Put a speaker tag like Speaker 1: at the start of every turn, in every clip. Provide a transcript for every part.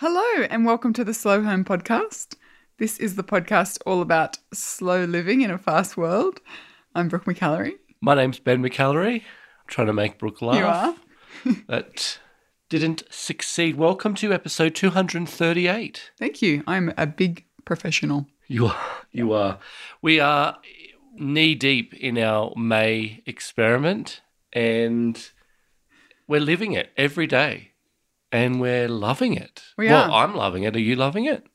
Speaker 1: Hello, and welcome to the Slow Home Podcast. This is the podcast all about slow living in a fast world. I'm Brooke McAlary.
Speaker 2: My name's Ben McAlary. I'm trying to make Brooke laugh.
Speaker 1: You are?
Speaker 2: That didn't succeed. Welcome to episode 238.
Speaker 1: Thank you. I'm a big professional.
Speaker 2: You are. You are. We are knee deep in our May experiment and we're living it every day and we're loving it.
Speaker 1: We
Speaker 2: well,
Speaker 1: are.
Speaker 2: I'm loving it. Are you loving it?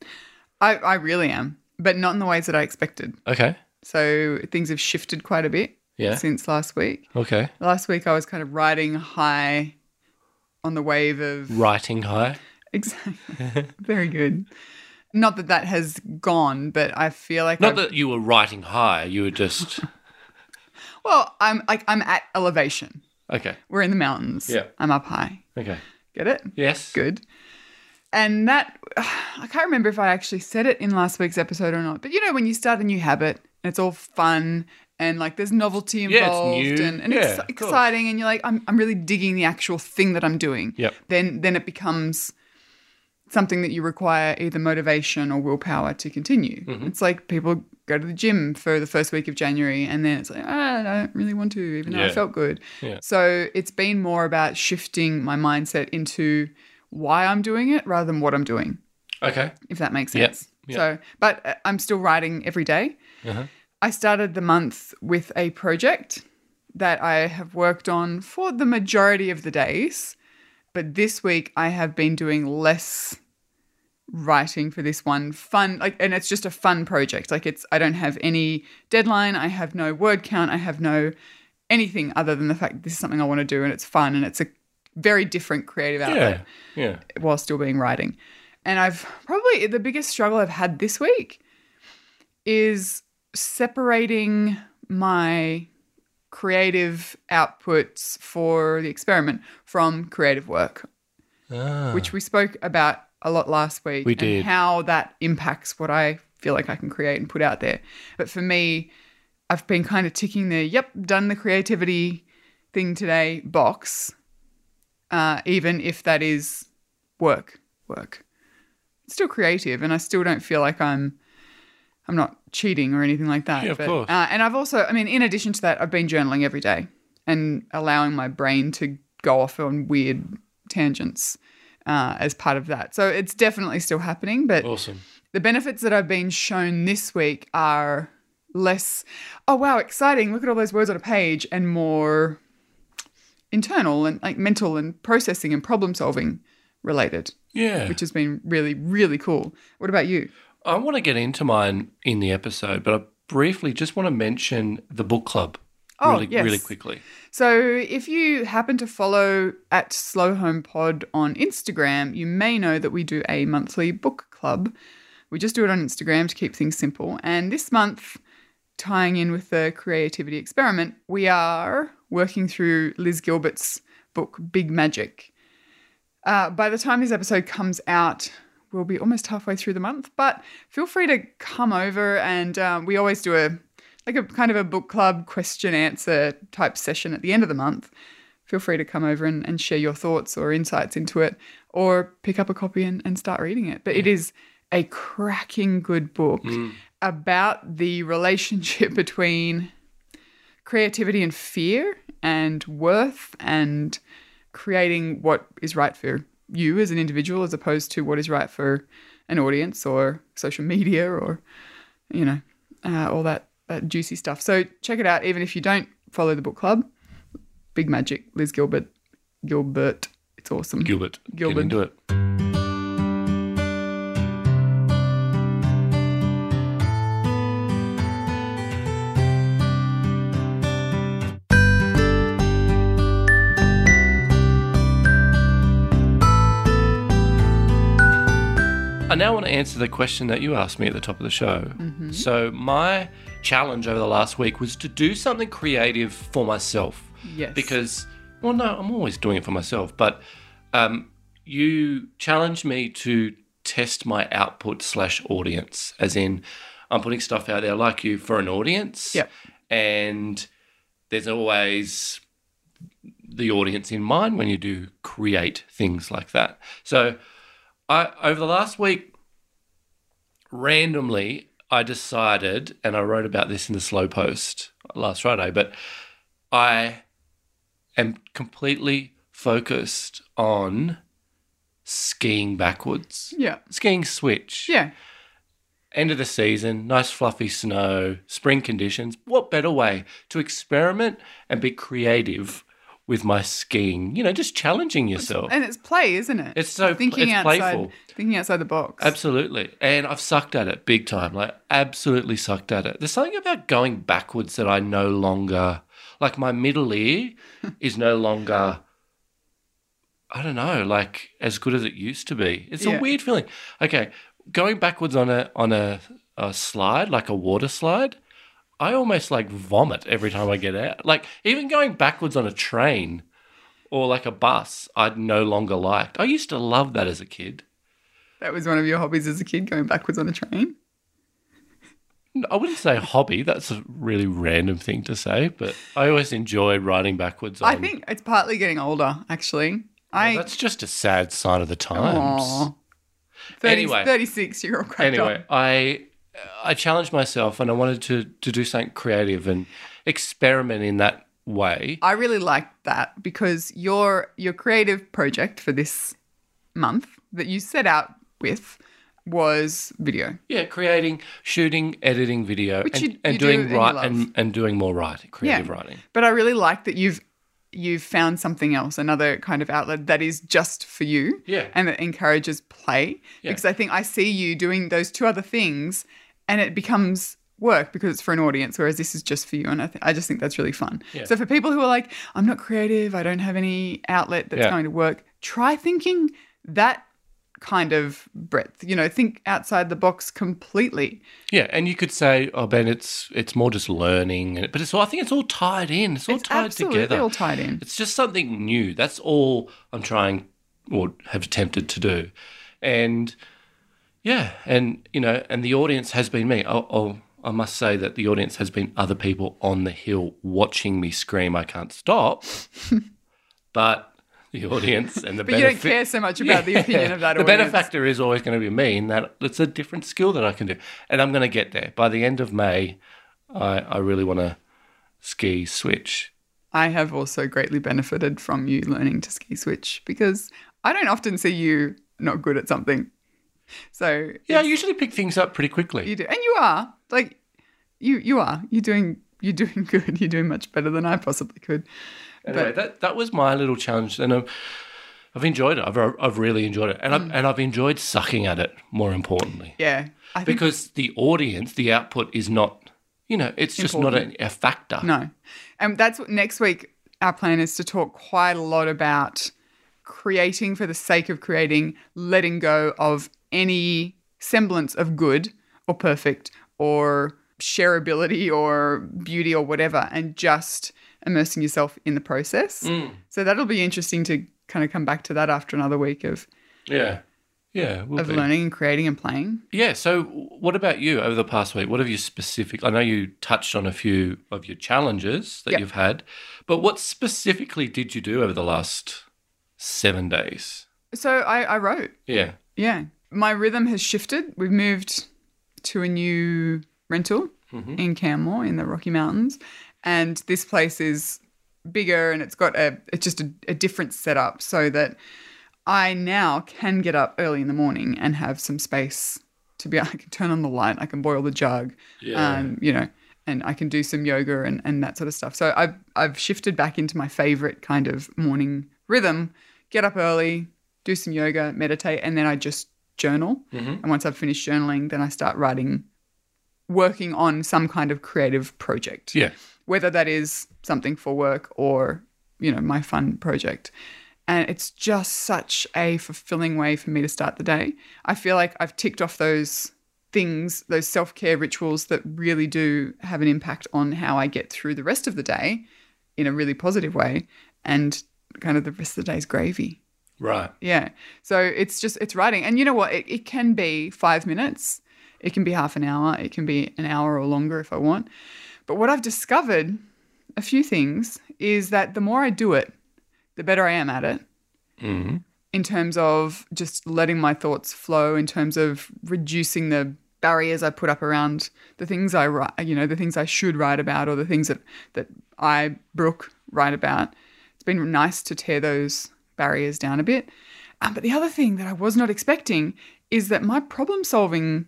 Speaker 1: I, I really am, but not in the ways that I expected.
Speaker 2: Okay.
Speaker 1: So things have shifted quite a bit
Speaker 2: Yeah.
Speaker 1: since last week.
Speaker 2: Okay.
Speaker 1: Last week I was kind of riding high on the wave of
Speaker 2: Writing high.
Speaker 1: exactly very good. Not that that has gone, but I feel like
Speaker 2: Not
Speaker 1: I've-
Speaker 2: that you were writing high, you were just.
Speaker 1: well, I'm like I'm at elevation.
Speaker 2: Okay.
Speaker 1: We're in the mountains.
Speaker 2: Yeah.
Speaker 1: I'm up high.
Speaker 2: Okay.
Speaker 1: Get it?
Speaker 2: Yes.
Speaker 1: Good. And that I can't remember if I actually said it in last week's episode or not. But you know, when you start a new habit and it's all fun and like there's novelty
Speaker 2: Yeah,
Speaker 1: involved
Speaker 2: new.
Speaker 1: and, and
Speaker 2: Yeah,
Speaker 1: it's exciting and you're like, I'm I'm really digging the actual thing that I'm doing.
Speaker 2: Yep.
Speaker 1: Then then it becomes something that you require either motivation or willpower to continue.
Speaker 2: Mm-hmm.
Speaker 1: It's like people go to the gym for the first week of January and then it's like, ah, I don't really want to, even though I felt good.
Speaker 2: Yeah.
Speaker 1: So it's been more about shifting my mindset into why I'm doing it rather than what I'm doing,
Speaker 2: Okay.
Speaker 1: if that makes sense.
Speaker 2: Yep.
Speaker 1: So, but uh, I'm still writing every day.
Speaker 2: Uh-huh.
Speaker 1: I started the month with a project that I have worked on for the majority of the days. But this week I have been doing less writing for this one fun like and it's just a fun project like it's i don't have any deadline i have no word count i have no anything other than the fact this is something i want to do and it's fun and it's a very different creative outlet
Speaker 2: Yeah. Yeah.
Speaker 1: while still being writing. And I've probably the biggest struggle I've had this week is separating my creative outputs for the experiment from creative work,
Speaker 2: Ah.
Speaker 1: which we spoke about a lot last week.
Speaker 2: We
Speaker 1: and
Speaker 2: did.
Speaker 1: how that impacts what I feel like I can create and put out there. But for me, I've been kind of ticking the yep, done the creativity thing today box, uh, even if that is work, work. It's still creative, and I still don't feel like I'm, I'm not cheating or anything like that.
Speaker 2: Yeah, of
Speaker 1: but,
Speaker 2: course.
Speaker 1: Uh, and I've also, I mean, in addition to that, I've been journaling every day and allowing my brain to go off on weird tangents uh, as part of that. So it's definitely still happening, but
Speaker 2: Awesome.
Speaker 1: the benefits that I've been shown this week are less, oh wow, exciting, look at all those words on a page, and more internal and like mental and processing and problem solving related,
Speaker 2: Yeah.
Speaker 1: which has been really, really cool. What about you?
Speaker 2: I want to get into mine in the episode, but I briefly just want to mention the book club
Speaker 1: Oh,
Speaker 2: really,
Speaker 1: yes.
Speaker 2: really quickly.
Speaker 1: So, if you happen to follow at Slow Home Pod on Instagram, you may know that we do a monthly book club. We just do it on Instagram to keep things simple. And this month, tying in with the creativity experiment, we are working through Liz Gilbert's book, Big Magic. Uh, by the time this episode comes out, we'll be almost halfway through the month, but feel free to come over and um, we always do a like a kind of a book club question answer type session at the end of the month. Feel free to come over and, and share your thoughts or insights into it or pick up a copy and, and start reading it. But it is a cracking good book about the relationship between creativity and fear and worth and creating what is right for you as an individual as opposed to what is right for an audience or social media or you know uh, all that, that juicy stuff so check it out even if you don't follow the book club big magic liz gilbert gilbert it's awesome
Speaker 2: Gilbert.
Speaker 1: Gilbert.
Speaker 2: Get into it. Now want to answer the question that you asked me at the top of the show. So, my challenge over the last week was to do something creative for myself
Speaker 1: yes
Speaker 2: because well no i'm always doing it for myself but um, you challenged me to test my output slash audience as in i'm putting stuff out there like you for an audience
Speaker 1: Yeah.
Speaker 2: and there's always the audience in mind when you do create things like that so I over the last week, randomly, I decided, and I wrote about this in the slow post last Friday, but I am completely focused on skiing backwards,
Speaker 1: Yeah.
Speaker 2: skiing switch.
Speaker 1: Yeah.
Speaker 2: End of the season, nice fluffy snow, spring conditions. What better way to experiment and be creative with my skiing? You know, just challenging yourself.
Speaker 1: And it's play, isn't it?
Speaker 2: It's so
Speaker 1: thinking
Speaker 2: it's
Speaker 1: outside
Speaker 2: playful.
Speaker 1: thinking outside the box.
Speaker 2: Absolutely. And I've sucked at it big time. Like, absolutely sucked at it. There's something about going backwards that I no longer, like, my middle ear is no longer, I don't know, like, as good as it used to be. It's
Speaker 1: Yeah.
Speaker 2: a weird feeling. Okay. Going backwards on a, on a, a slide, like a water slide, I almost like vomit every time I get out. Like, even going backwards on a train or like a bus, I'd no longer liked. I used to love that as a kid.
Speaker 1: That was one of your hobbies as a kid, going backwards on a train.
Speaker 2: I wouldn't say hobby. That's a really random thing to say, but I always enjoyed riding backwards. On,
Speaker 1: I think it's partly getting older, actually. Oh, I
Speaker 2: that's just a sad sign of the times.
Speaker 1: Aw. 30,
Speaker 2: Anyway.
Speaker 1: 36 year old
Speaker 2: Anyway,
Speaker 1: up.
Speaker 2: I I challenged myself and I wanted to to do something creative and experiment in that way.
Speaker 1: I really like that because your your creative project for this month that you set out with was video.
Speaker 2: Yeah, creating, shooting, editing video,
Speaker 1: Which
Speaker 2: and,
Speaker 1: you-
Speaker 2: and
Speaker 1: you
Speaker 2: doing
Speaker 1: you
Speaker 2: right and, and doing more writing, creative
Speaker 1: Yeah.
Speaker 2: writing.
Speaker 1: But I really like that you've you've found something else, another kind of outlet that is just for you.
Speaker 2: Yeah.
Speaker 1: And that encourages play.
Speaker 2: Yeah.
Speaker 1: Because I think I see you doing those two other things and it becomes work because it's for an audience, whereas this is just for you. And I, th- I just think that's really fun.
Speaker 2: Yeah.
Speaker 1: So for people who are like, I'm not creative, I don't have any outlet that's
Speaker 2: Yeah.
Speaker 1: going to work, try thinking that kind of breadth. You know, think outside the box completely.
Speaker 2: Yeah, and you could say, "Oh, Ben, it's it's more just learning," and- but it's all. I think it's all tied in. It's all
Speaker 1: It's
Speaker 2: tied together.
Speaker 1: all tied in.
Speaker 2: It's just something new. That's all I'm trying or have attempted to do. And yeah, and you know, and the audience has been me. I'll, I'll, I must say that the audience has been other people on the hill watching me scream, I can't stop. but the audience and the
Speaker 1: But you don't care so much about the opinion of that
Speaker 2: the
Speaker 1: audience.
Speaker 2: benefactor is always going to be me, and that it's a different skill that I can do, and I'm going to get there by the end of May. I I really want to ski switch.
Speaker 1: I have also greatly benefited from you learning to ski switch because I don't often see you not good at something. So
Speaker 2: Yeah, I usually pick things up pretty quickly.
Speaker 1: you do, and you are like you you are you're doing you're doing good. You're doing much better than I possibly could.
Speaker 2: Anyway, that that was my little challenge, and I've, I've enjoyed it. I've I've really enjoyed it, and
Speaker 1: Mm.
Speaker 2: I've and I've enjoyed sucking at it. More importantly,
Speaker 1: Yeah, think
Speaker 2: because the audience, the output is not, you know, it's just not a, a factor.
Speaker 1: no, and that's what next week. Our plan is to talk quite a lot about creating for the sake of creating, letting go of any semblance of good or perfect or shareability or beauty or whatever, and just immersing yourself in the process.
Speaker 2: Mm.
Speaker 1: So that'll be interesting to kind of come back to that after another week of,
Speaker 2: Yeah, yeah,
Speaker 1: of
Speaker 2: be.
Speaker 1: learning and creating and playing.
Speaker 2: Yeah. So, what about you over the past week? What have you specific? I know you touched on a few of your challenges that
Speaker 1: Yep.
Speaker 2: you've had, but what specifically did you do over the last seven days?
Speaker 1: So I, I wrote.
Speaker 2: Yeah.
Speaker 1: Yeah. My rhythm has shifted. We've moved to a new rental in Canmore in the Rocky Mountains. And this place is bigger and it's got a it's just a, a different setup so that I now can get up early in the morning and have some space to be I can turn on the light, I can boil the jug,
Speaker 2: Yeah.
Speaker 1: um, you know, and I can do some yoga and, and that sort of stuff. So I've I've shifted back into my favorite kind of morning rhythm. Get up early, do some yoga, meditate, and then I just journal. Mm-hmm. And once I've finished journaling, then I start writing, working on some kind of creative project.
Speaker 2: Yeah.
Speaker 1: whether that is something for work or you know my fun project. And it's just such a fulfilling way for me to start the day. I feel like i've ticked off those things those self-care rituals that really do have an impact on how i get through the rest of the day in a really positive way. And kind of the rest of the day's gravy
Speaker 2: Right.
Speaker 1: yeah. So it's just it's writing. And you know what? It, it can be five minutes. It can be half an hour. It can be an hour or longer if I want. But what I've discovered, a few things, is that the more I do it, the better I am at it.
Speaker 2: hmm
Speaker 1: in terms of just letting my thoughts flow, in terms of reducing the barriers I put up around the things I write, you know, the things I should write about or the things that, that I, Brooke, write about. It's been nice to tear those barriers down a bit. Um, but the other thing that I was not expecting is that my problem solving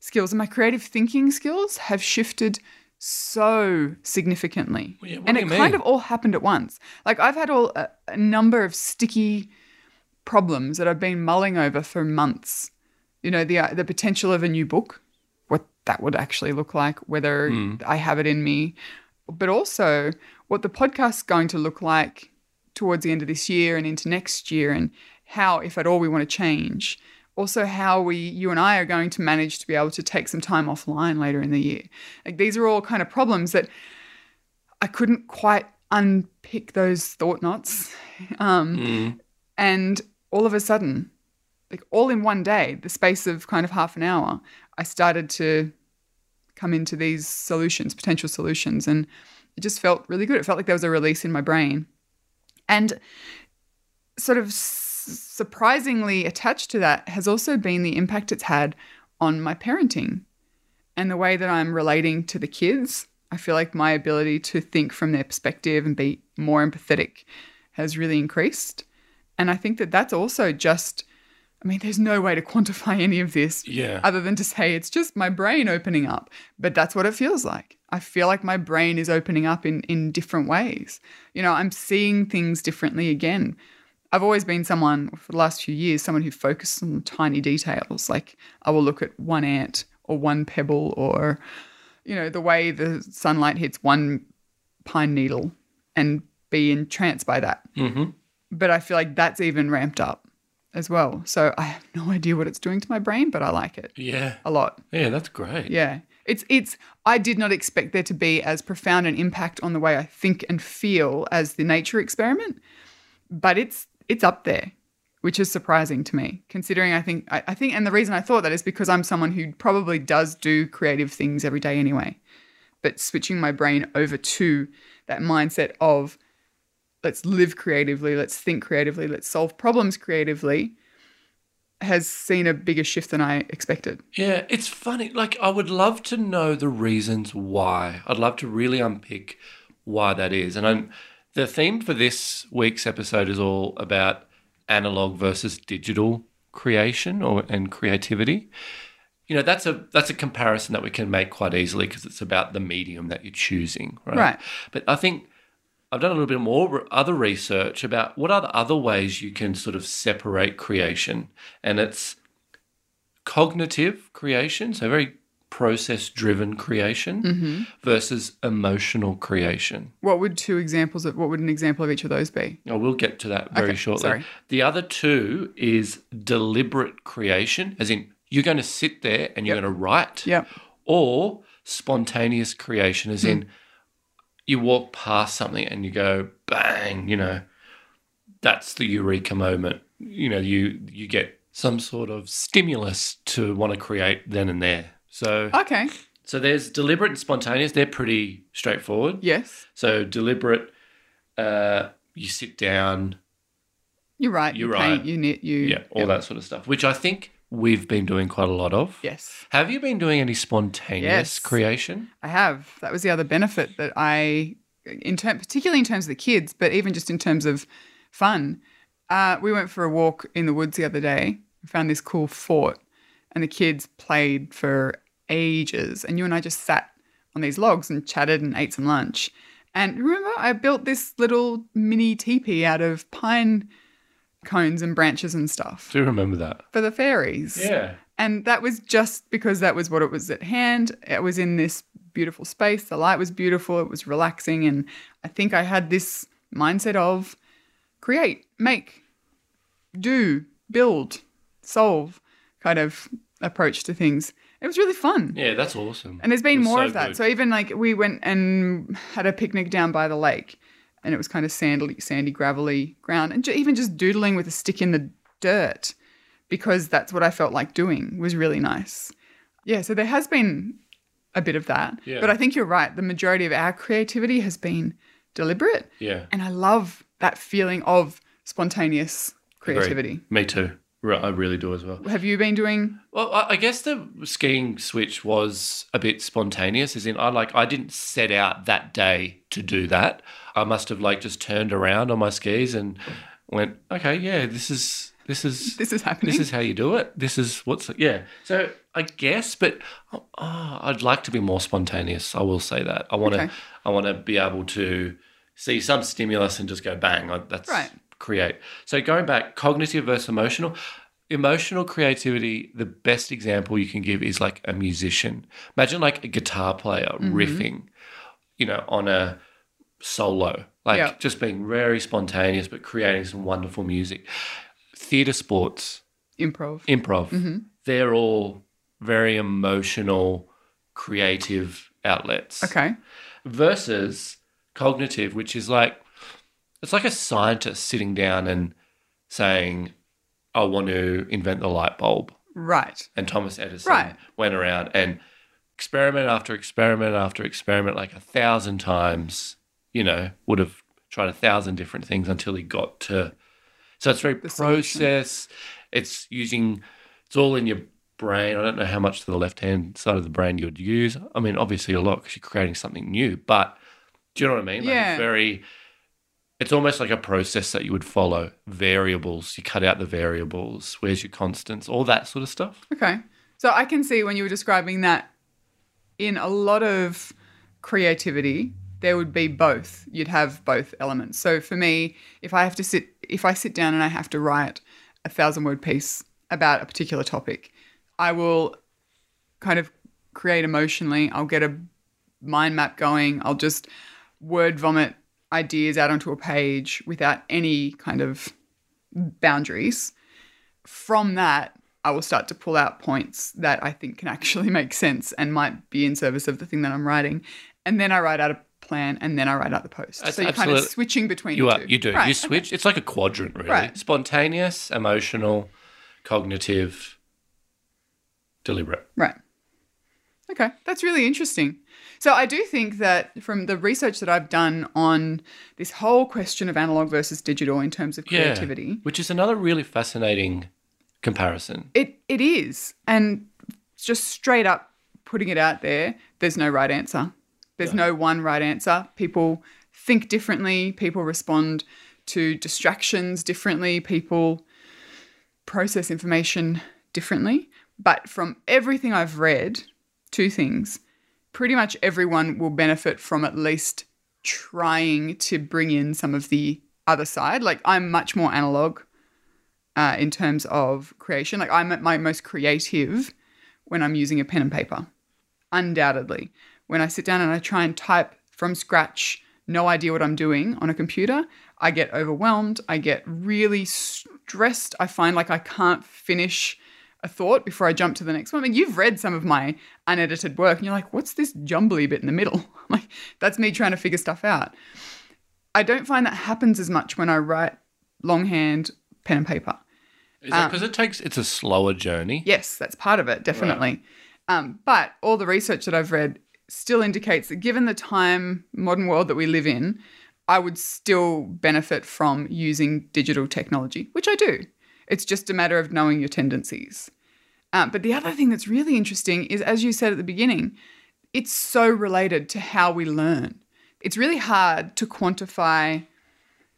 Speaker 1: skills and my creative thinking skills have shifted so significantly.
Speaker 2: Well, yeah,
Speaker 1: and it kind
Speaker 2: mean?
Speaker 1: of all happened at once. Like I've had all a, a number of sticky problems that I've been mulling over for months. You know, the uh, the potential of a new book, what that would actually look like, whether I have it in me, but also what the podcast's going to look like towards the end of this year and into next year and how if at all we want to change. Also how we you and I are going to manage to be able to take some time offline later in the year. Like these are all kind of problems that I couldn't quite unpick those thought knots. Um, And all of a sudden, like all in one day, the space of kind of half an hour, I started to come into these solutions, potential solutions. And it just felt really good. It felt like there was a release in my brain. And sort of surprisingly attached to that has also been the impact it's had on my parenting and the way that I'm relating to the kids. I feel like my ability to think from their perspective and be more empathetic has really increased. And I think that that's also just, I mean, there's no way to quantify any of this
Speaker 2: Yeah.
Speaker 1: other than to say it's just my brain opening up. But that's what it feels like. I feel like my brain is opening up in, in different ways. You know, I'm seeing things differently again. I've always been someone, for the last few years, someone who focuses on tiny details. Like I will look at one ant or one pebble or, you know, the way the sunlight hits one pine needle and be entranced by that.
Speaker 2: hmm
Speaker 1: But I feel like that's even ramped up as well. So I have no idea what it's doing to my brain, but I like it
Speaker 2: Yeah.
Speaker 1: a lot.
Speaker 2: Yeah, that's great.
Speaker 1: Yeah. It's it's I did not expect there to be as profound an impact on the way I think and feel as the nature experiment, but it's it's up there, which is surprising to me, considering I think I, I think and the reason I thought that is because I'm someone who probably does do creative things every day anyway. But switching my brain over to that mindset of let's live creatively, let's think creatively, let's solve problems creatively has seen a bigger shift than I expected.
Speaker 2: Yeah, it's funny. Like, I would love to know the reasons why. I'd love to really unpick why that is. And I'm, the theme for this week's episode is all about analog versus digital creation or and creativity. You know, that's a that's a comparison that we can make quite easily because it's about the medium that you're choosing, right?
Speaker 1: Right.
Speaker 2: But I think I've done a little bit more other research about what are the other ways you can sort of separate creation, and it's cognitive creation, so very process driven creation, mm-hmm. versus emotional creation.
Speaker 1: What would two examples of what would an example of each of those be?
Speaker 2: Oh, I will get to that very
Speaker 1: Okay,
Speaker 2: shortly.
Speaker 1: sorry.
Speaker 2: The other two is deliberate creation, as in you're going to sit there and you're
Speaker 1: Yep.
Speaker 2: going to write,
Speaker 1: Yep.
Speaker 2: or spontaneous creation, as hmm. in you walk past something and you go bang, you know, that's the eureka moment. You know, you you get some sort of stimulus to want to create then and there. So
Speaker 1: Okay.
Speaker 2: so there's deliberate and spontaneous. They're pretty straightforward.
Speaker 1: Yes.
Speaker 2: So deliberate, uh, you sit down,
Speaker 1: You're right.
Speaker 2: You're
Speaker 1: you paint,
Speaker 2: right.
Speaker 1: you knit, you
Speaker 2: yeah, all
Speaker 1: Yep.
Speaker 2: that sort of stuff, which I think we've been doing quite a lot of.
Speaker 1: Yes.
Speaker 2: Have you been doing any spontaneous
Speaker 1: Yes.
Speaker 2: creation?
Speaker 1: I have. That was the other benefit that I in term particularly in terms of the kids, but even just in terms of fun. Uh, we went for a walk in the woods the other day. We found this cool fort and the kids played for ages and you and I just sat on these logs and chatted and ate some lunch. And remember, I built this little mini teepee out of pine cones and branches and stuff
Speaker 2: Do you remember that?
Speaker 1: for the fairies.
Speaker 2: Yeah.
Speaker 1: And that was just because that was what it was at hand. It was in this beautiful space. The light was beautiful. It was relaxing. And I think I had this mindset of create, make, do, build, solve kind of approach to things. It was really fun.
Speaker 2: Yeah, that's awesome.
Speaker 1: And there's been more
Speaker 2: so
Speaker 1: of that.
Speaker 2: good.
Speaker 1: So even like we went and had a picnic down by the lake, and it was kind of sandy, sandy, gravelly ground, and even just doodling with a stick in the dirt, because that's what I felt like doing was really nice. Yeah. So there has been a bit of that,
Speaker 2: Yeah.
Speaker 1: but I think you're right. The majority of our creativity has been deliberate,
Speaker 2: Yeah.
Speaker 1: and I love that feeling of spontaneous creativity.
Speaker 2: Me too. I really do as well.
Speaker 1: Have you been doing?
Speaker 2: Well, I I guess the skiing switch was a bit spontaneous, as in I like I didn't set out that day to do that. I must have like just turned around on my skis and went, okay, yeah, this is this is
Speaker 1: This is happening.
Speaker 2: this is how you do it. This is what's yeah. So I guess, but oh, I'd like to be more spontaneous. I will say that. I want to.
Speaker 1: Okay.
Speaker 2: I want to be able to see some stimulus and just go bang. I- That's
Speaker 1: Right.
Speaker 2: create. So going back, cognitive versus emotional. Emotional creativity. The best example you can give is like a musician. Imagine like a guitar player
Speaker 1: Mm-hmm.
Speaker 2: riffing, you know, on a solo, like
Speaker 1: Yeah.
Speaker 2: just being very spontaneous, but creating some wonderful music. Theatre sports
Speaker 1: improv.
Speaker 2: improv,
Speaker 1: Mm-hmm.
Speaker 2: they're all very emotional, creative outlets.
Speaker 1: Okay.
Speaker 2: Versus cognitive, which is like, it's like a scientist sitting down and saying, I want to invent the light bulb.
Speaker 1: Right.
Speaker 2: And Thomas Edison
Speaker 1: Right.
Speaker 2: went around and experiment after experiment after experiment, like a thousand times, you know, would have tried a thousand different things until he got to. So it's very
Speaker 1: The solution.
Speaker 2: process. It's using, it's all in your brain. I don't know how much to the left hand side of the brain you would use. I mean, obviously a lot because you're creating something new, but do you know what I mean? Like
Speaker 1: Yeah.
Speaker 2: it's very, it's almost like a process that you would follow. Variables, you cut out the variables. Where's your constants? All that sort of stuff.
Speaker 1: Okay. So I can see when you were describing that in a lot of creativity, there would be both. You'd have both elements. So for me, if I have to sit, if I sit down and I have to write a thousand word piece about a particular topic, I will kind of create emotionally. I'll get a mind map going. I'll just word vomit ideas out onto a page without any kind of boundaries. From that, I will start to pull out points that I think can actually make sense and might be in service of the thing that I'm writing. And then I write out a plan and then I write out the post.
Speaker 2: That's
Speaker 1: so you're kind of switching between
Speaker 2: You
Speaker 1: the
Speaker 2: are.
Speaker 1: two.
Speaker 2: You do.
Speaker 1: Right,
Speaker 2: you
Speaker 1: okay.
Speaker 2: switch. It's like a quadrant, really.
Speaker 1: Right.
Speaker 2: Spontaneous, emotional, cognitive, deliberate.
Speaker 1: Right. Okay, that's really interesting. So I do think that from the research that I've done on this whole question of analog versus digital in terms of creativity,
Speaker 2: Yeah. Which is another really fascinating comparison.
Speaker 1: it it is, and just straight up putting it out there, there's no right answer. There's no one right answer. People think differently. People respond to distractions differently. People process information differently. But from everything I've read, two things. Pretty much everyone will benefit from at least trying to bring in some of the other side. Like I'm much more analog uh, in terms of creation. Like I'm at my most creative when I'm using a pen and paper, undoubtedly. When I sit down and I try and type from scratch, no idea what I'm doing on a computer, I get overwhelmed. I get really stressed. I find like I can't finish a thought before I jump to the next one. I mean, you've read some of my unedited work and you're like, what's this jumbly bit in the middle? I'm like, that's me trying to figure stuff out. I don't find that happens as much when I write longhand pen and paper.
Speaker 2: Is that because it takes? It's a slower journey.
Speaker 1: Yes, that's part of it, definitely. Um, but all the research that I've read still indicates that given the time, modern world that we live in, I would still benefit from using digital technology, which I do. It's just a matter of knowing your tendencies. Um, but the other thing that's really interesting is, as you said at the beginning, it's so related to how we learn. It's really hard to quantify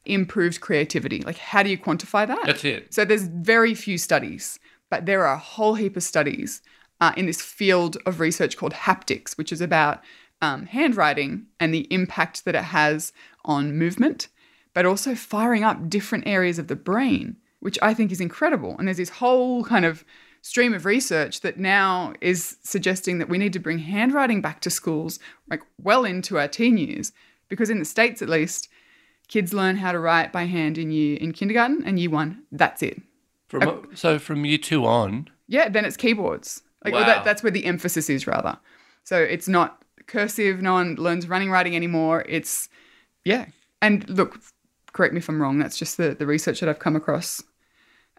Speaker 1: improved creativity. Like, how do you quantify that?
Speaker 2: That's it.
Speaker 1: So there's very few studies, but there are a whole heap of studies uh, in this field of research called haptics, which is about um, handwriting and the impact that it has on movement, but also firing up different areas of the brain, which I think is incredible. And there's this whole kind of stream of research that now is suggesting that we need to bring handwriting back to schools, like well into our teen years, because in the states at least, kids learn how to write by hand in year in kindergarten and year one. That's it.
Speaker 2: From, so from year two on,
Speaker 1: Yeah, then it's keyboards. Like
Speaker 2: Wow.
Speaker 1: that, that's where the emphasis is rather. So it's not cursive. No one learns running writing anymore. It's yeah. And look, correct me if I'm wrong. That's just the the research that I've come across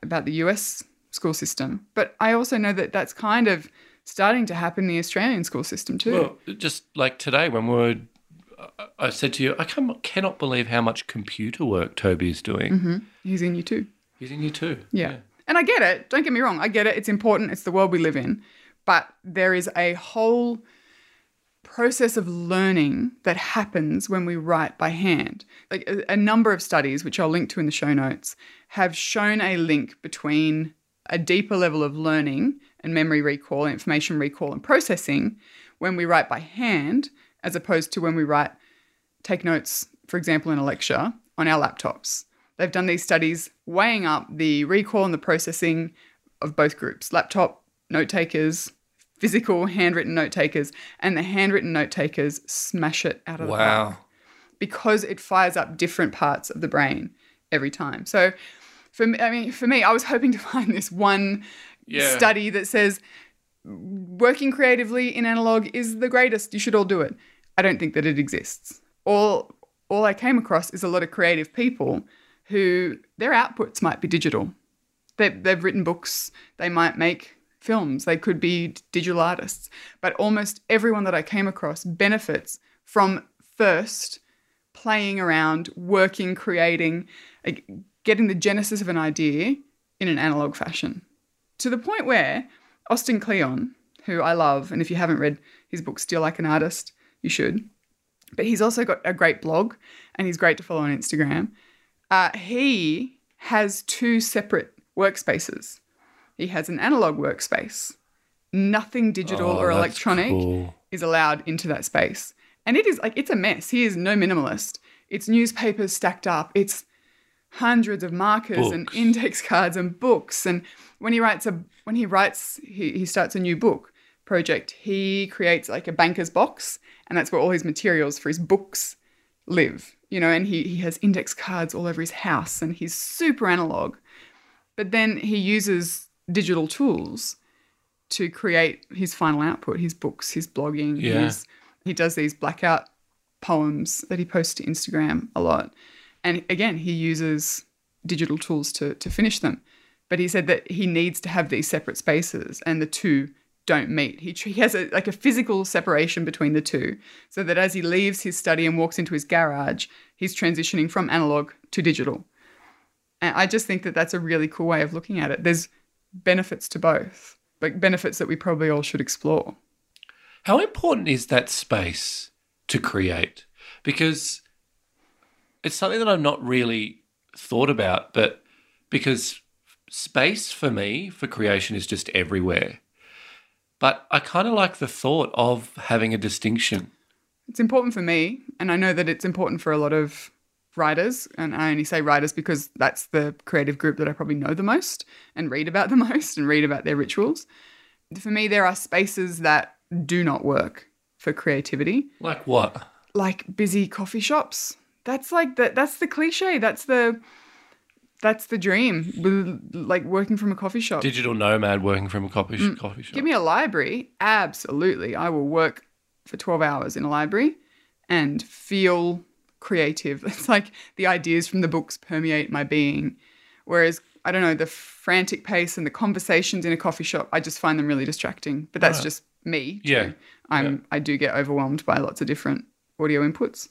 Speaker 1: about the US school system. But I also know that that's kind of starting to happen in the Australian school system too.
Speaker 2: well, just like today when we were, I- said to you, I can, cannot believe how much computer work Toby is doing.
Speaker 1: hmm He's in you too.
Speaker 2: He's in you too.
Speaker 1: Yeah. And I get it. Don't get me wrong. I get it. It's important. It's the world we live in. But there is a whole process of learning that happens when we write by hand. Like a, a number of studies, which I'll link to in the show notes, have shown a link between a deeper level of learning and memory recall, information recall, and processing when we write by hand, as opposed to when we write, take notes, for example, in a lecture on our laptops. They've done these studies weighing up the recall and the processing of both groups laptop note takers, physical handwritten note takers, and the handwritten note takers smash it out of the park because it fires up different parts of the brain every time. So for me, I mean, for me, I was hoping to find this one
Speaker 2: Yeah.
Speaker 1: study that says working creatively in analog is the greatest. You should all do it. I don't think that it exists. All all I came across is a lot of creative people who their outputs might be digital. They, they've written books. They might make films. They could be digital artists. But almost everyone that I came across benefits from first playing around, working, creating, getting the genesis of an idea in an analog fashion. To the point where Austin Kleon, who I love, and if you haven't read his book Steal Like an Artist, you should. But he's also got a great blog and he's great to follow on Instagram. Uh, he has two separate workspaces. He has an analog workspace. Nothing digital
Speaker 2: Oh,
Speaker 1: or electronic
Speaker 2: cool.
Speaker 1: is allowed into that space. And it is like it's a mess. He is no minimalist. It's newspapers stacked up. It's hundreds of markers and index cards and books. And when he writes a when he writes he, he starts a new book project, he creates like a banker's box, and that's where all his materials for his books live. You know, and he he has index cards all over his house, and he's super analog. But then he uses digital tools to create his final output, his books, his blogging.
Speaker 2: Yeah.
Speaker 1: His, he does these blackout poems that he posts to Instagram a lot. And again, he uses digital tools to, to finish them. But he said that he needs to have these separate spaces and the two don't meet. He, he has a, like a physical separation between the two so that as he leaves his study and walks into his garage, he's transitioning from analog to digital. And I just think that that's a really cool way of looking at it. There's benefits to both, but benefits that we probably all should explore.
Speaker 2: How important is that space to create? Because it's something that I've not really thought about, but because space for me for creation is just everywhere. But I kind of like the thought of having a distinction.
Speaker 1: It's important for me, and I know that it's important for a lot of writers. And I only say writers because that's the creative group that I probably know the most and read about the most and read about their rituals. For me, there are spaces that do not work for creativity,
Speaker 2: Like what?
Speaker 1: like busy coffee shops. That's like the that's the cliche. That's the that's the dream. with, Like working from a coffee shop.
Speaker 2: Digital nomad working from a coffee, sh- coffee shop.
Speaker 1: Give me a library. Absolutely. I will work for 12 hours in a library and feel creative. It's like the ideas from the books permeate my being. Whereas, I don't know, the frantic pace and the conversations in a coffee shop, I just find them really distracting. But that's
Speaker 2: Right.
Speaker 1: just me. too.
Speaker 2: Yeah.
Speaker 1: I'm I do get overwhelmed by lots of different audio inputs.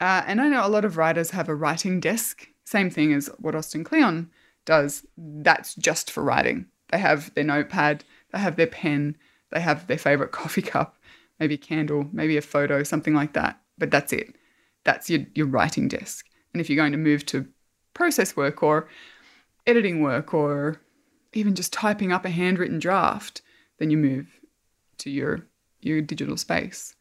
Speaker 1: Uh, and I know a lot of writers have a writing desk, same thing as what Austin Kleon does. That's just for writing. They have their notepad, they have their pen, they have their favorite coffee cup, maybe a candle, maybe a photo, something like that. But that's it. That's your, your writing desk. And if you're going to move to process work or editing work or even just typing up a handwritten draft, then you move to your your digital space.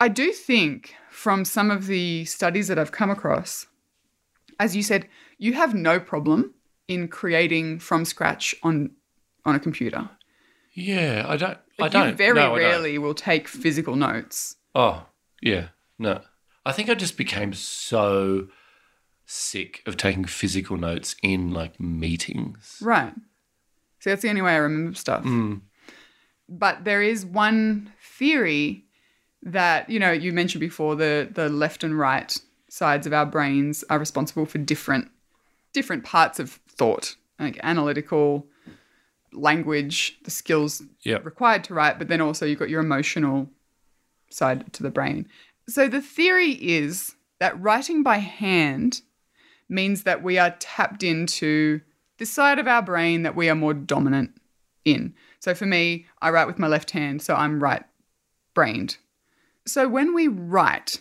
Speaker 1: I do think from some of the studies that I've come across, as you said, you have no problem in creating from scratch on on a computer.
Speaker 2: Yeah, I don't. I don't.
Speaker 1: You very
Speaker 2: No, I don't.
Speaker 1: rarely will take physical notes.
Speaker 2: Oh, yeah. No. I think I just became so sick of taking physical notes in like meetings.
Speaker 1: Right. So that's the only way I remember stuff.
Speaker 2: Mm.
Speaker 1: But there is one theory that, you know, you mentioned before the the left and right sides of our brains are responsible for different different parts of thought, like analytical, language, the skills
Speaker 2: Yep.
Speaker 1: required to write, but then also you've got your emotional side to the brain. So the theory is that writing by hand means that we are tapped into the side of our brain that we are more dominant in. So for me, I write with my left hand, so I'm right brained. So when we write,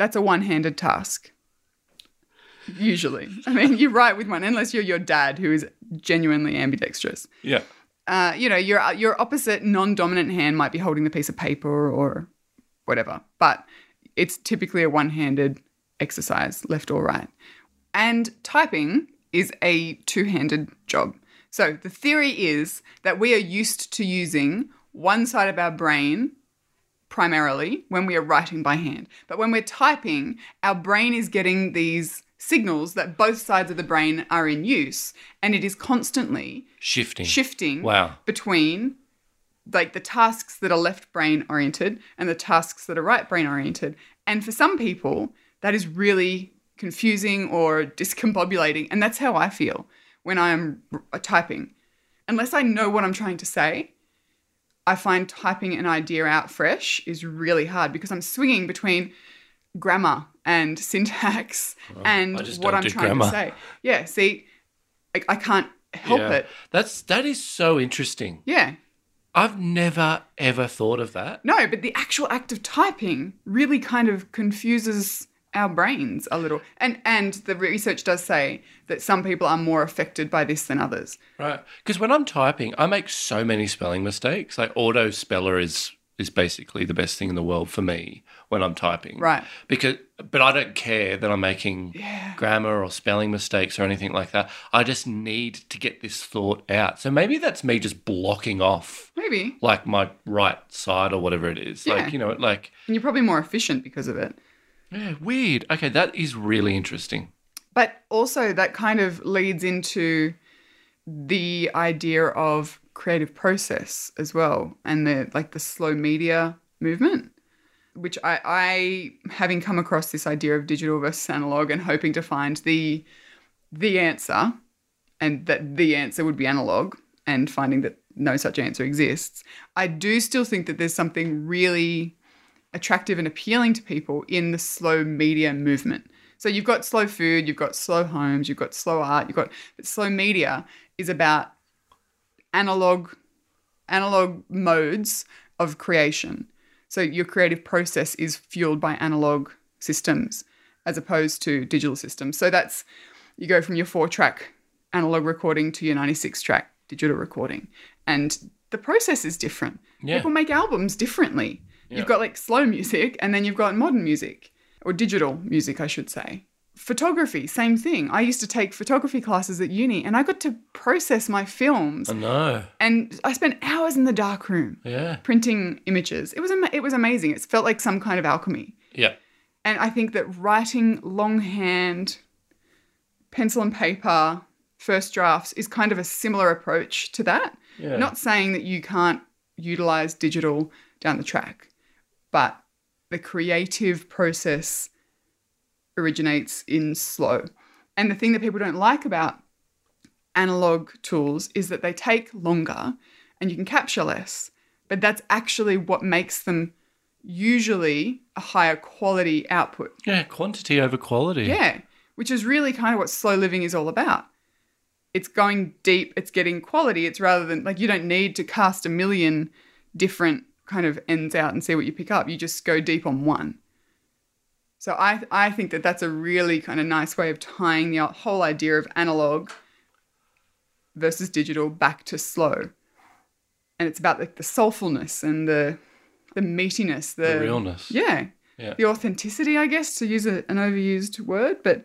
Speaker 1: that's a one handed task. Usually. I mean, you write with one, unless you're your dad who is genuinely ambidextrous.
Speaker 2: Yeah.
Speaker 1: Uh, you know, your your opposite non-dominant hand might be holding the piece of paper or whatever, but it's typically a one-handed exercise, left or right. And typing is a two-handed job. So the theory is that we are used to using one side of our brain primarily when we are writing by hand. But when we're typing, our brain is getting these signals that both sides of the brain are in use and it is constantly
Speaker 2: Shifting.
Speaker 1: shifting
Speaker 2: Wow.
Speaker 1: between like the tasks that are left brain oriented and the tasks that are right brain oriented. And for some people, that is really confusing or discombobulating. And that's how I feel when I'm r- typing. Unless I know what I'm trying to say, I find typing an idea out fresh is really hard because I'm swinging between grammar and syntax
Speaker 2: oh, and
Speaker 1: what I'm trying
Speaker 2: grammar.
Speaker 1: to say. Yeah, see, I, I can't help
Speaker 2: Yeah.
Speaker 1: it.
Speaker 2: That's that is so interesting.
Speaker 1: Yeah.
Speaker 2: I've never ever thought of that.
Speaker 1: No, but the actual act of typing really kind of confuses our brains a little. And and the research does say that some people are more affected by this than others.
Speaker 2: Right. Because when I'm typing, I make so many spelling mistakes. Like auto speller is is basically the best thing in the world for me when I'm typing.
Speaker 1: Right.
Speaker 2: Because but I don't care that I'm making
Speaker 1: Yeah.
Speaker 2: grammar or spelling mistakes or anything like that. I just need to get this thought out. So maybe that's me just blocking off
Speaker 1: Maybe.
Speaker 2: like my right side or whatever it is.
Speaker 1: Yeah.
Speaker 2: Like, you know, like
Speaker 1: And you're probably more efficient because of it.
Speaker 2: Yeah, weird. Okay, that is really interesting.
Speaker 1: But also that kind of leads into the idea of creative process as well and the like the slow media movement which I, I having come across this idea of digital versus analog and hoping to find the the answer and that the answer would be analog and finding that no such answer exists i do still think that there's something really attractive and appealing to people in the slow media movement so you've got slow food you've got slow homes you've got slow art you've got but slow media is about analog analog modes of creation so your creative process is fueled by analog systems as opposed to digital systems. So that's you go from your four track analog recording to your 96 track digital recording. And the process is different.
Speaker 2: Yeah.
Speaker 1: People make albums differently.
Speaker 2: Yeah.
Speaker 1: You've got like slow music and then you've got modern music or digital music, I should say. Photography, same thing. I used to take photography classes at uni and I got to process my films
Speaker 2: I know.
Speaker 1: and I spent hours in the dark room
Speaker 2: Yeah.
Speaker 1: printing images. It was ama- it was amazing. It felt like some kind of alchemy.
Speaker 2: Yeah.
Speaker 1: And I think that writing longhand, pencil and paper, first drafts is kind of a similar approach to that.
Speaker 2: Yeah.
Speaker 1: Not saying that you can't utilize digital down the track, but the creative process originates in slow. And the thing that people don't like about analog tools is that they take longer and you can capture less, but that's actually what makes them usually a higher quality output.
Speaker 2: Yeah, quantity over quality.
Speaker 1: Yeah, which is really kind of what slow living is all about. It's going deep, it's getting quality. It's rather than like you don't need to cast a million different kind of ends out and see what you pick up. You just go deep on one. So I I think that that's a really kind of nice way of tying the whole idea of analog versus digital back to slow. And it's about like the soulfulness and the the meatiness, the,
Speaker 2: The realness.
Speaker 1: Yeah.
Speaker 2: Yeah.
Speaker 1: The authenticity, I guess, to use a, an overused word. But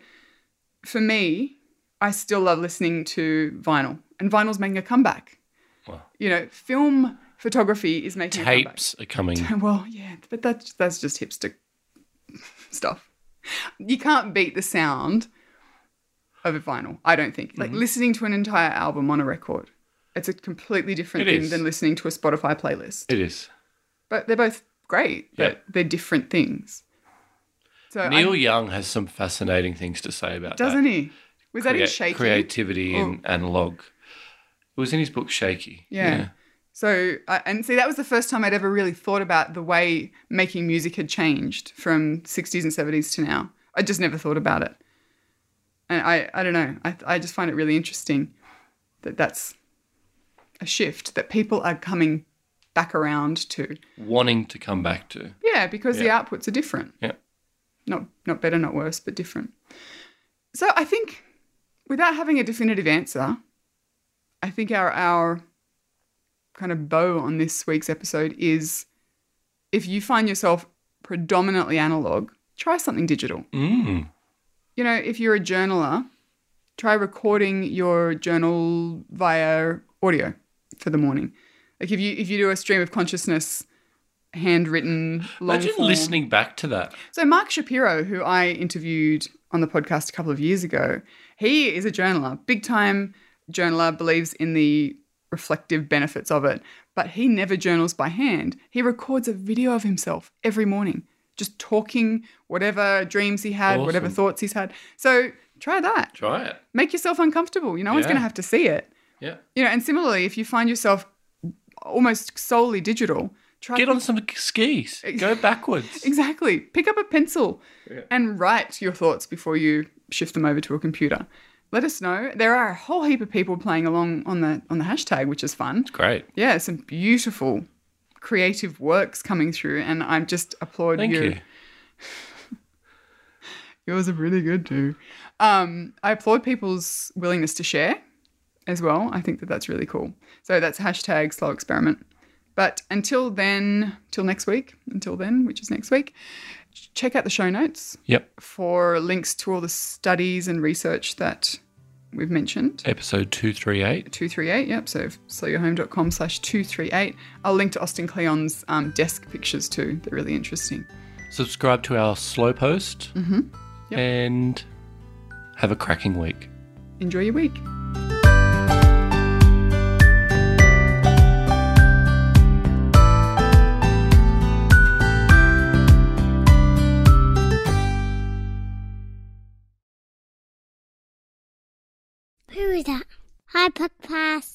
Speaker 1: for me, I still love listening to vinyl. And vinyl's making a comeback.
Speaker 2: Wow.
Speaker 1: You know, film photography is making
Speaker 2: Tapes are coming.
Speaker 1: Well, yeah, but that's that's just hipster stuff. You can't beat the sound of a vinyl, I don't think.
Speaker 2: Mm-hmm.
Speaker 1: Like listening to an entire album on a record. It's a completely different
Speaker 2: It
Speaker 1: thing
Speaker 2: is.
Speaker 1: than listening to a Spotify playlist.
Speaker 2: It is.
Speaker 1: But they're both great,
Speaker 2: Yeah.
Speaker 1: but they're different things. So I-
Speaker 2: Neil Young has some fascinating things to say about that.
Speaker 1: doesn't
Speaker 2: that.
Speaker 1: he? Was that in Shakey?
Speaker 2: Creativity and analog. It was in his book Shakey.
Speaker 1: Yeah. So, uh, and see, that was the first time I'd ever really thought about the way making music had changed from 60s and 70s to now. I just never thought about it. And I, I don't know. I, I just find it really interesting that that's a shift that people are coming back around to.
Speaker 2: Wanting to come back to.
Speaker 1: Yeah, because
Speaker 2: Yeah.
Speaker 1: the outputs are different.
Speaker 2: Yeah.
Speaker 1: Not not better, not worse, but different. So I think without having a definitive answer, I think our our kind of bow on this week's episode is if you find yourself predominantly analog, try something digital.
Speaker 2: Mm.
Speaker 1: You know, if you're a journaler, try recording your journal via audio for the morning. Like if you if you do a stream of consciousness handwritten long
Speaker 2: Imagine
Speaker 1: form-
Speaker 2: listening back to that.
Speaker 1: so Mark Shapiro, who I interviewed on the podcast a couple of years ago, he is a journaler, big time journaler, believes in the reflective benefits of it, but he never journals by hand. He records a video of himself every morning, just talking whatever dreams he had, whatever thoughts he's had. So try that.
Speaker 2: Try it.
Speaker 1: Make yourself uncomfortable. You know, no one's going to have to see it.
Speaker 2: Yeah.
Speaker 1: You know, and similarly, if you find yourself almost solely digital, try
Speaker 2: Get on some skis. Go backwards.
Speaker 1: Exactly. Pick up a pencil
Speaker 2: Yeah.
Speaker 1: and write your thoughts before you shift them over to a computer. Let us know. There are a whole heap of people playing along on the on the hashtag, which is fun.
Speaker 2: Great.
Speaker 1: Yeah, some beautiful creative works coming through, and I just applaud
Speaker 2: Thank
Speaker 1: you.
Speaker 2: you.
Speaker 1: Yours are really good too. Um, I applaud people's willingness to share as well. I think that that's really cool. So that's hashtag slow experiment. But until then, till next week, until then, which is next week, check out the show notes
Speaker 2: Yep.
Speaker 1: for links to all the studies and research that we've mentioned.
Speaker 2: Episode 238.
Speaker 1: 238, yep. So slowyourhome.com slash 238. I'll link to Austin Kleon's um, desk pictures too. They're really interesting.
Speaker 2: Subscribe to our slow post. Mm-hmm.
Speaker 1: Yep.
Speaker 2: And have a cracking week.
Speaker 1: Enjoy your week.
Speaker 3: Hi, Podcast.